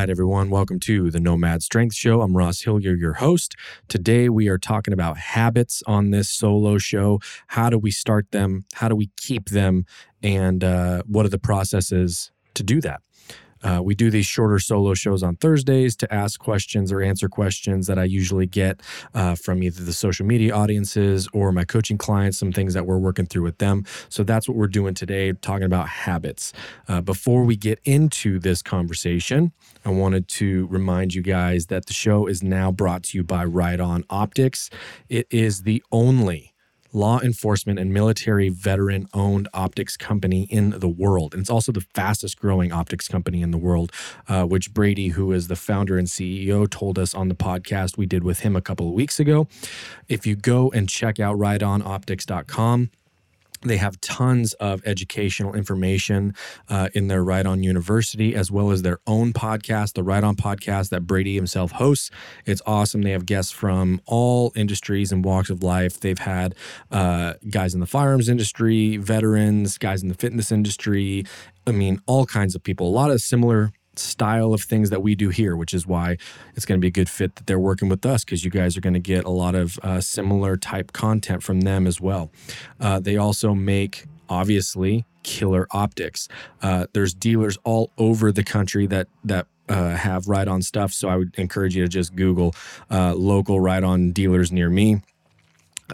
Right, everyone, welcome to the Nomad Strength Show. I'm Ross Hillier, your host. Today, we are talking about habits on this solo show. How do we start them? How do we keep them? And uh, what are the processes to do that? Uh, we do these shorter solo shows on Thursdays to ask questions or answer questions that I usually get uh, from either the social media audiences or my coaching clients, some things that we're working through with them. So that's what we're doing today, talking about habits. Uh, before we get into this conversation, I wanted to remind you guys that the show is now brought to you by Riton Optics. It is the only law enforcement and military veteran owned optics company in the world. And it's also the fastest growing optics company in the world, uh, which Brady, who is the founder and CEO, told us on the podcast we did with him a couple of weeks ago. If you go and check out ritonoptics.com, they have tons of educational information uh, in their Riton University, as well as their own podcast, the Riton podcast that Brady himself hosts. It's awesome. They have guests from all industries and walks of life. They've had uh, guys in the firearms industry, veterans, guys in the fitness industry. I mean, all kinds of people. A lot of similar style of things that we do here, which is why it's going to be a good fit that they're working with us because you guys are going to get a lot of uh, similar type content from them as well. Uh, they also make, obviously, killer optics. Uh, there's dealers all over the country that that uh, have Riton stuff. So I would encourage you to just Google uh, local Riton dealers near me.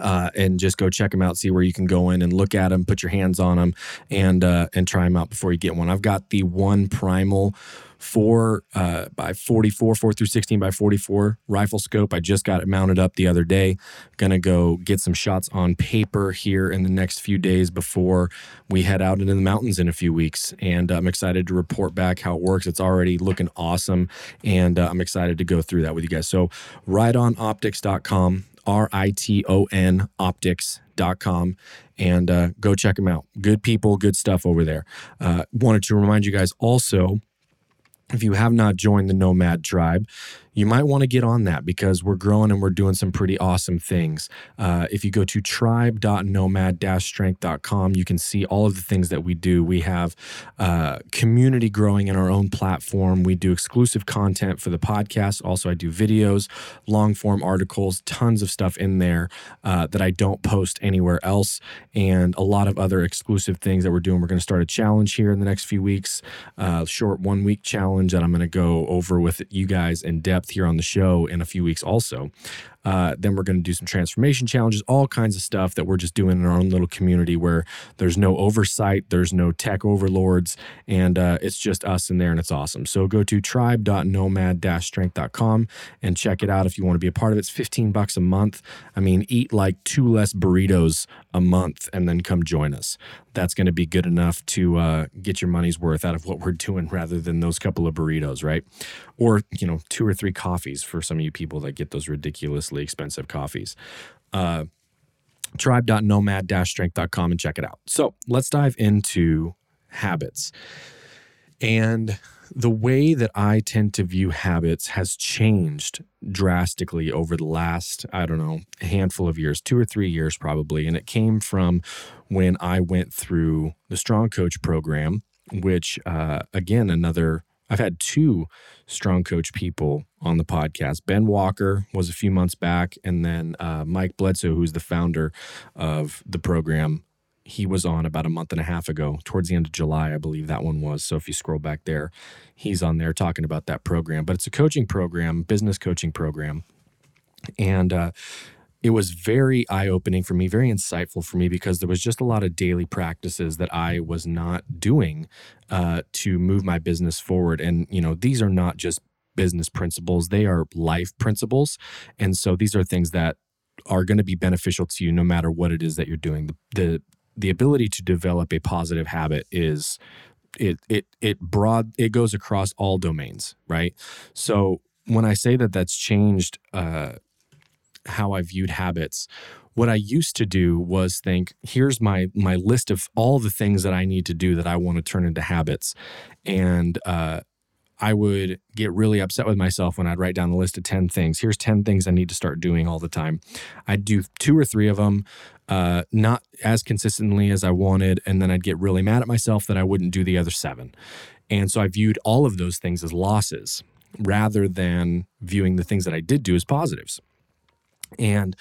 Uh, and just go check them out. See where you can go in and look at them, put your hands on them, and uh, and try them out before you get one. I've got the one primal four uh, by 44, four through 16 by 44 rifle scope. I just got it mounted up the other day. Gonna go get some shots on paper here in the next few days before we head out into the mountains in a few weeks. And I'm excited to report back how it works. It's already looking awesome. And uh, I'm excited to go through that with you guys. So, ritonoptics.com. R I T O N optics.com and uh, go check them out. Good people, good stuff over there. Uh, wanted to remind you guys also if you have not joined the Nomad Tribe, you might want to get on that because we're growing and we're doing some pretty awesome things. Uh, if you go to tribe.nomad-strength.com, you can see all of the things that we do. We have uh, community growing in our own platform. We do exclusive content for the podcast. Also, I do videos, long form articles, tons of stuff in there uh, that I don't post anywhere else, and a lot of other exclusive things that we're doing. We're going to start a challenge here in the next few weeks, uh, short one week challenge that I'm going to go over with you guys in depth here on the show in a few weeks also. Uh, then we're going to do some transformation challenges, all kinds of stuff that we're just doing in our own little community where there's no oversight, there's no tech overlords, and uh, it's just us in there, and it's awesome. So go to tribe.nomad-strength.com and check it out if you want to be a part of it. It's 15 bucks a month. I mean, eat like two less burritos a month and then come join us. That's going to be good enough to uh, get your money's worth out of what we're doing rather than those couple of burritos, right? Or, you know, two or three coffees for some of you people that get those ridiculously expensive coffees. Uh, tribe.nomad-strength.com and check it out. So let's dive into habits. And the way that I tend to view habits has changed drastically over the last, I don't know, a handful of years, two or three years probably. And it came from when I went through the Strong Coach program, which, uh, again, another, I've had two Strong Coach people on the podcast. Ben Walker was a few months back, and then uh, Mike Bledsoe, who's the founder of the program, he was on about a month and a half ago, towards the end of July, I believe that one was. So if you scroll back there, he's on there talking about that program. But it's a coaching program, business coaching program. And uh, it was very eye opening for me, very insightful for me because there was just a lot of daily practices that I was not doing uh, to move my business forward. And, you know, these are not just business principles, they are life principles. And so these are things that are going to be beneficial to you no matter what it is that you're doing. The, the the ability to develop a positive habit is it it it broad it goes across all domains, right? So when I say that that's changed uh, how I viewed habits, what I used to do was think, here's my my list of all the things that I need to do that I want to turn into habits, and uh, I would get really upset with myself when I'd write down the list of 10 things. Here's 10 things I need to start doing all the time. I'd do two or three of them, uh, not as consistently as I wanted. And then I'd get really mad at myself that I wouldn't do the other seven. And so I viewed all of those things as losses rather than viewing the things that I did do as positives. And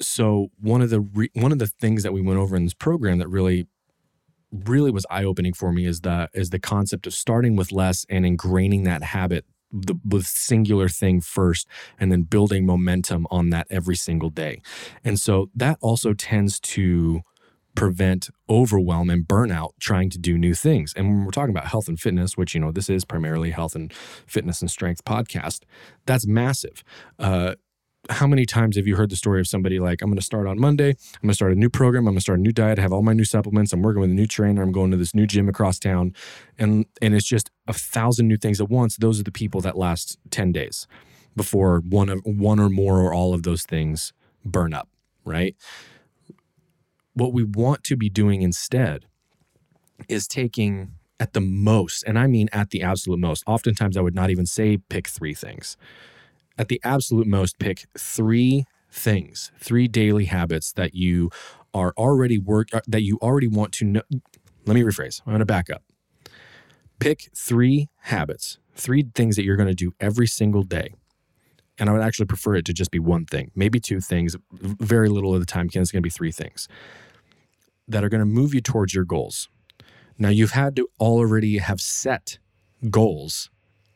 so one of the re- one of the things that we went over in this program that really really was eye opening for me is the is the concept of starting with less and ingraining that habit the, the singular thing first and then building momentum on that every single day. And so that also tends to prevent overwhelm and burnout trying to do new things. And when we're talking about health and fitness, which, you know, this is primarily health and fitness and strength podcast, that's massive. Uh, how many times have you heard the story of somebody like, I'm going to start on Monday, I'm going to start a new program, I'm going to start a new diet, I have all my new supplements, I'm working with a new trainer, I'm going to this new gym across town, and and it's just a thousand new things at once. Those are the people that last 10 days before one of one or more or all of those things burn up, right? What we want to be doing instead is taking at the most, and I mean at the absolute most. Oftentimes I would not even say pick 3 things at the absolute most, pick three things, three daily habits that you are already work uh, that you already want to know. Let me rephrase. I'm going to back up. Pick three habits, three things that you're going to do every single day. And I would actually prefer it to just be one thing, maybe two things, very little of the time. It's going to be three things that are going to move you towards your goals. Now, you've had to already have set goals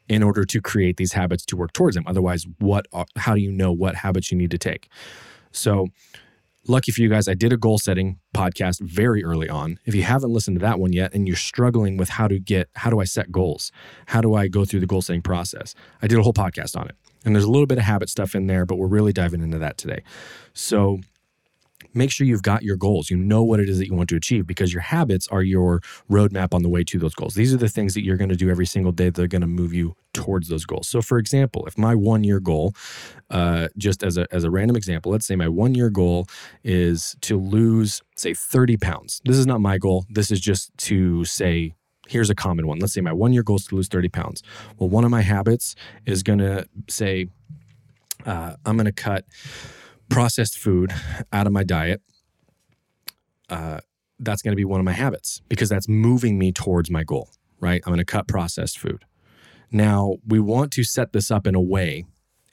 in order to create these habits to work towards them. Otherwise, what how do you know what habits you need to take? So, lucky for you guys, I did a goal setting podcast very early on. If you haven't listened to that one yet and you're struggling with how to get how do I set goals? How do I go through the goal setting process? I did a whole podcast on it. And there's a little bit of habit stuff in there, but we're really diving into that today. So, make sure you've got your goals. You know what it is that you want to achieve because your habits are your roadmap on the way to those goals. These are the things that you're going to do every single day that are going to move you towards those goals. So, for example, if my one year goal, uh, just as a, as a random example, let's say my one year goal is to lose, say, 30 pounds. This is not my goal. This is just to say, here's a common one. Let's say my one year goal is to lose 30 pounds. Well, one of my habits is going to say, uh, I'm going to cut processed food out of my diet, uh, that's going to be one of my habits because that's moving me towards my goal, right? I'm going to cut processed food. Now, we want to set this up in a way,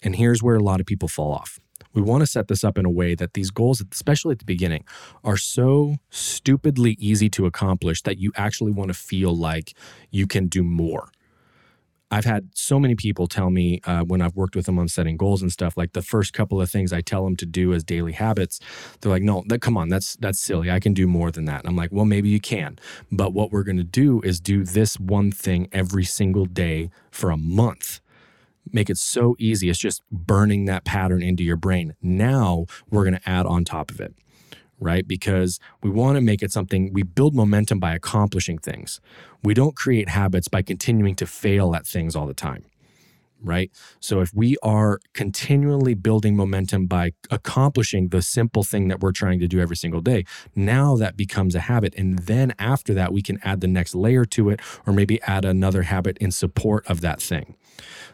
and here's where a lot of people fall off. We want to set this up in a way that these goals, especially at the beginning, are so stupidly easy to accomplish that you actually want to feel like you can do more. I've had so many people tell me uh, when I've worked with them on setting goals and stuff, like the first couple of things I tell them to do as daily habits, they're like, no, that, come on, that's that's silly. I can do more than that. And I'm like, well, maybe you can. But what we're going to do is do this one thing every single day for a month make it so easy. It's just burning that pattern into your brain. Now we're going to add on top of it right? Because we want to make it something, we build momentum by accomplishing things. We don't create habits by continuing to fail at things all the time, right? So if we are continually building momentum by accomplishing the simple thing that we're trying to do every single day, now that becomes a habit. And then after that, we can add the next layer to it, or maybe add another habit in support of that thing.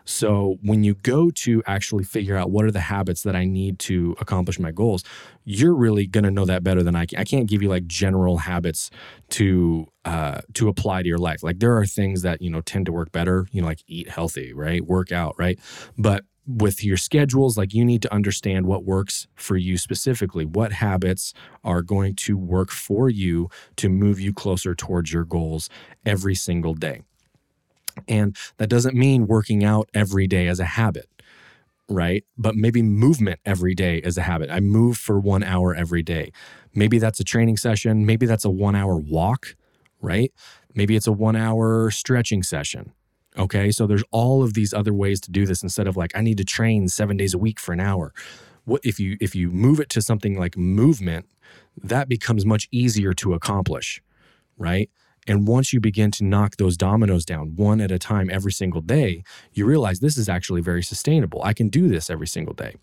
So when you go to actually figure out what are the habits that I need to accomplish my goals, you're really going to know that better than I can. I can't give you like general habits to uh, to apply to your life. Like there are things that you know tend to work better. You know, like eat healthy, right? Work out, right? But with your schedules, like you need to understand what works for you specifically. What habits are going to work for you to move you closer towards your goals every single day. And that doesn't mean working out every day as a habit, right? But maybe movement every day as a habit. I move for one hour every day. Maybe that's a training session. Maybe that's a one hour walk, right? Maybe it's a one hour stretching session. Okay. So there's all of these other ways to do this instead of like, I need to train seven days a week for an hour. What if you if you move it to something like movement, that becomes much easier to accomplish, right? And once you begin to knock those dominoes down one at a time every single day, you realize this is actually very sustainable. I can do this every single day.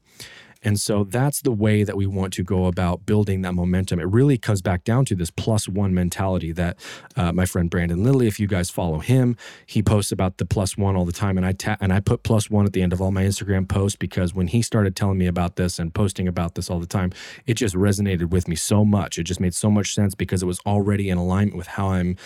And so that's the way that we want to go about building that momentum. It really comes back down to this plus one mentality that uh, my friend Brandon Lilly, if you guys follow him, he posts about the plus one all the time. And I ta- and I put plus one at the end of all my Instagram posts because when he started telling me about this and posting about this all the time, it just resonated with me so much. It just made so much sense because it was already in alignment with how I'm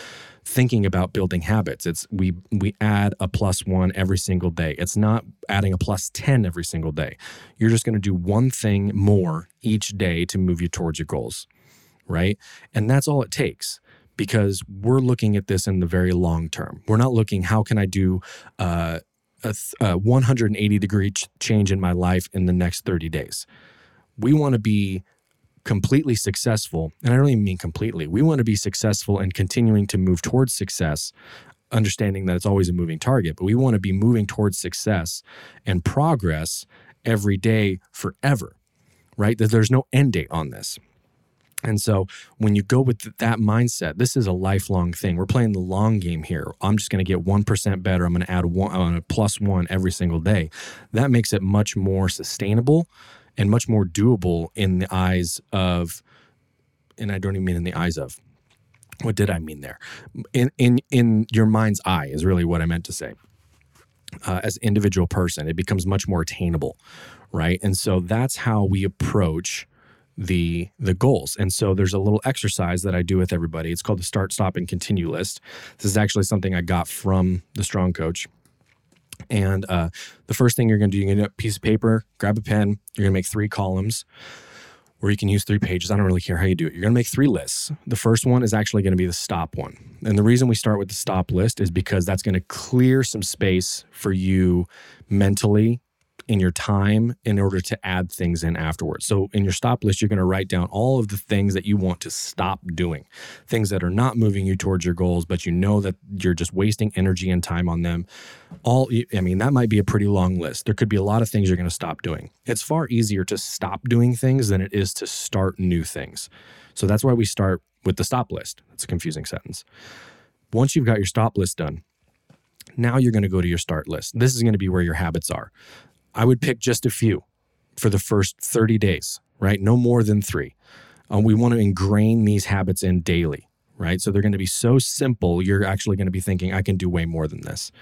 thinking about building habits. It's we we add a plus 1 every single day. It's not adding a plus 10 every single day. You're just going to do one thing more each day to move you towards your goals, right? And that's all it takes because we're looking at this in the very long term. We're not looking how can I do uh, a, a 180 degree ch- change in my life in the next 30 days. We want to be completely successful, and I don't even mean completely, we want to be successful and continuing to move towards success, understanding that it's always a moving target, but we want to be moving towards success and progress every day forever, right? That there's no end date on this. And so when you go with that mindset, this is a lifelong thing. We're playing the long game here. I'm just going to get 1% better. I'm going to add one, on a plus one every single day. That makes it much more sustainable and much more doable in the eyes of, and I don't even mean in the eyes of. What did I mean there? In in in your mind's eye is really what I meant to say. Uh, as individual person, it becomes much more attainable, right? And so that's how we approach the the goals. And so there's a little exercise that I do with everybody. It's called the start, stop, and continue list. This is actually something I got from the Strong Coach. And uh, the first thing you're going to do, you're going to get a piece of paper, grab a pen. You're going to make three columns, or you can use three pages. I don't really care how you do it. You're going to make three lists. The first one is actually going to be the stop one. And the reason we start with the stop list is because that's going to clear some space for you mentally in your time in order to add things in afterwards. So in your stop list, you're going to write down all of the things that you want to stop doing, things that are not moving you towards your goals, but you know that you're just wasting energy and time on them. All, I mean, that might be a pretty long list. There could be a lot of things you're going to stop doing. It's far easier to stop doing things than it is to start new things. So that's why we start with the stop list. That's a confusing sentence. Once you've got your stop list done, now you're going to go to your start list. This is going to be where your habits are. I would pick just a few for the first 30 days, right? No more than three. Um, we want to ingrain these habits in daily, right? So they're going to be so simple, you're actually going to be thinking, I can do way more than this.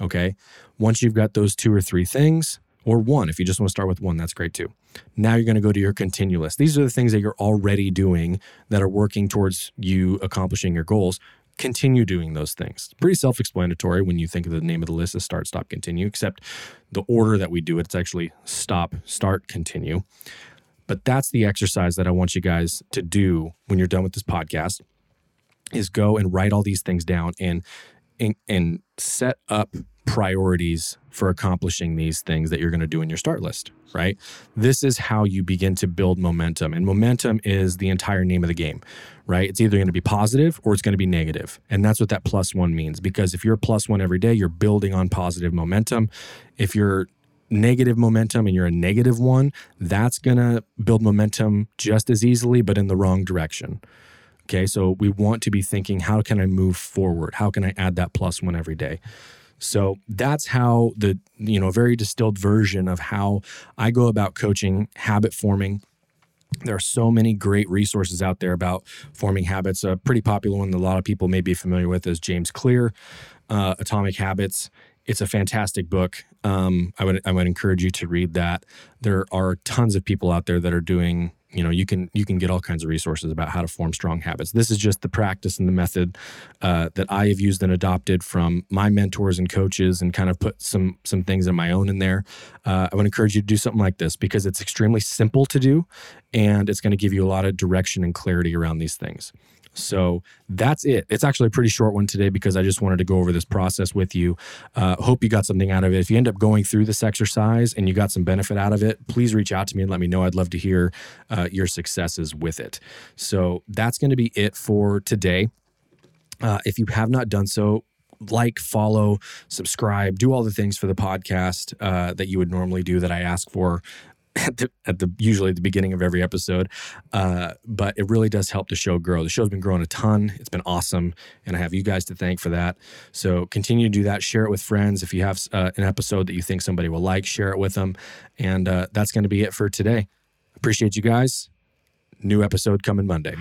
Okay. Once you've got those two or three things, or one, if you just want to start with one, that's great too. Now you're going to go to your continue list. These are the things that you're already doing that are working towards you accomplishing your goals continue doing those things. Pretty self explanatory when you think of the name of the list as start, stop, continue, except the order that we do it, it's actually stop, start, continue. But that's the exercise that I want you guys to do when you're done with this podcast is go and write all these things down and and, and set up priorities for accomplishing these things that you're going to do in your start list, right? This is how you begin to build momentum. And momentum is the entire name of the game, right? It's either going to be positive or it's going to be negative. And that's what that plus one means. Because if you're plus one every day, you're building on positive momentum. If you're negative momentum and you're a negative one, that's going to build momentum just as easily, but in the wrong direction. Okay. So we want to be thinking, how can I move forward? How can I add that plus one every day? So that's how the, you know, very distilled version of how I go about coaching habit forming. There are so many great resources out there about forming habits. A pretty popular one that a lot of people may be familiar with is James Clear, uh, Atomic Habits. It's a fantastic book. Um, I would I would encourage you to read that. There are tons of people out there that are doing you know you can you can get all kinds of resources about how to form strong habits. This is just the practice and the method uh, that i have used and adopted from my mentors and coaches and kind of put some some things of my own in there. Uh, i would encourage you to do something like this because it's extremely simple to do and it's going to give you a lot of direction and clarity around these things so that's it. It's actually a pretty short one today because I just wanted to go over this process with you. Uh, hope you got something out of it. If you end up going through this exercise and you got some benefit out of it, please reach out to me and let me know. I'd love to hear uh, your successes with it. So that's going to be it for today. Uh, if you have not done so, like, follow, subscribe, do all the things for the podcast uh, that you would normally do that I ask for at the, at the usually at the beginning of every episode. Uh, but it really does help the show grow. The show's been growing a ton. It's been awesome, and I have you guys to thank for that. So continue to do that. Share it with friends. If you have uh, an episode that you think somebody will like, share it with them. And uh, that's going to be it for today. Appreciate you guys. New episode coming Monday.